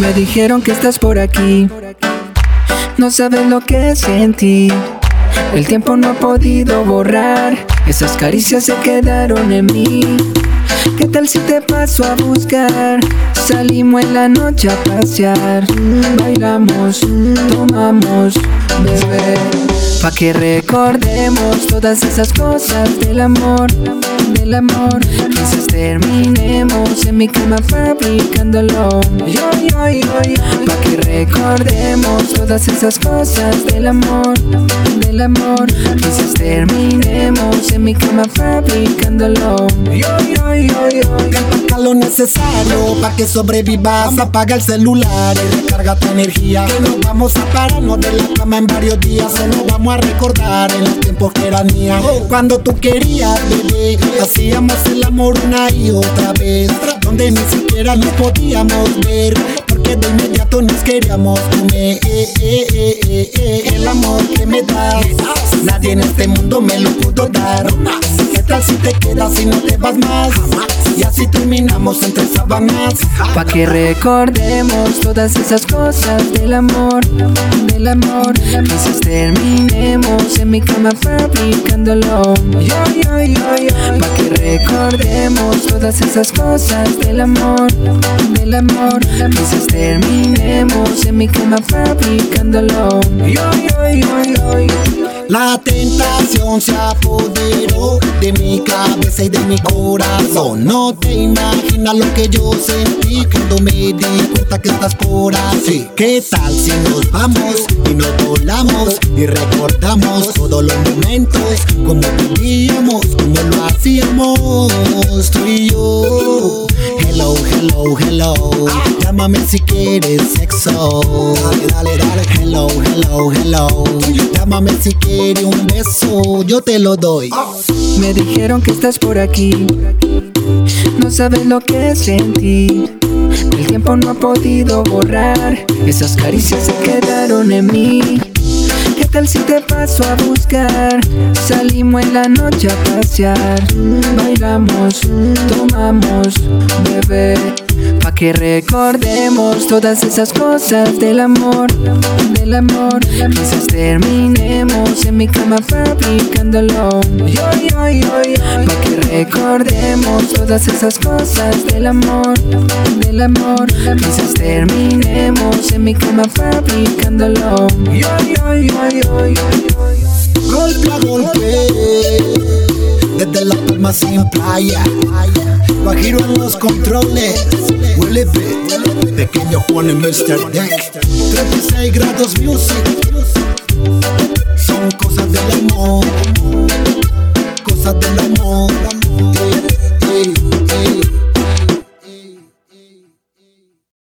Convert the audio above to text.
Me dijeron que estás por aquí. No sabes lo que sentí. El tiempo no ha podido borrar. Esas caricias se quedaron en mí. ¿Qué tal si te paso a buscar? Salimos en la noche a pasear. Bailamos, tomamos, bebé. Pa' que recordemos todas esas cosas del amor, del amor. Quizás terminemos en mi cama fabricándolo. Yo, yo, yo. Pa' que recordemos todas esas cosas del amor, del amor. Quizás terminemos en mi cama fabricándolo. Yo, yo, necesario para que sobrevivas. Apaga el celular y recarga tu energía. Que nos vamos a pararnos de la cama en varios días. Se nos vamos a recordar en los tiempos que eran mías. Cuando tú querías, bebé, hacíamos el amor una y otra vez. Donde ni siquiera nos podíamos ver. Eh, eh, eh, el amor que me das, nadie en este mundo me lo pudo dar. ¿Qué tal si te quedas y no te vas más? Y así terminamos entre sábanas. Pa' que recordemos todas esas cosas del amor, del amor. Quizás terminemos en mi cama fabricándolo. Pa' que recordemos todas esas cosas del amor, del amor. Quizás terminemos en mi cama fabricándolo. Yo, yo, yo, yo, yo. La tentación se apoderó de mi y de mi corazón. No te imaginas lo que yo sentí cuando me di cuenta que estás por así. ¿Qué tal si nos vamos y nos volamos y recordamos todos los momentos como vivíamos, como lo hacíamos tú y yo? Hello, hello, hello. Llámame si quieres sexo. Dale, dale, dale. Hello, hello, hello. Llámame si quieres un beso. Yo te lo doy. Me dijeron que estás por aquí. No sabes lo que sentí. El tiempo no ha podido borrar. Esas caricias se quedaron en mí. ¿Qué tal si te paso a buscar? Salimos en la noche a pasear. Bailamos, tomamos, bebé. Pa' que recordemos todas esas cosas del amor, del amor. Quizás terminemos en mi cama fabricándolo. Pa' que recordemos todas esas cosas del amor, del amor. Quizás terminemos en mi cama fabricándolo. Golpe a golpe. Desde la palma sin playa. Guajiro en los controles huele B. Pequeño Juan en Mr. Deck. 36 grados music. Son cosas del amor. Cosas del amor. Ey, ey, ey.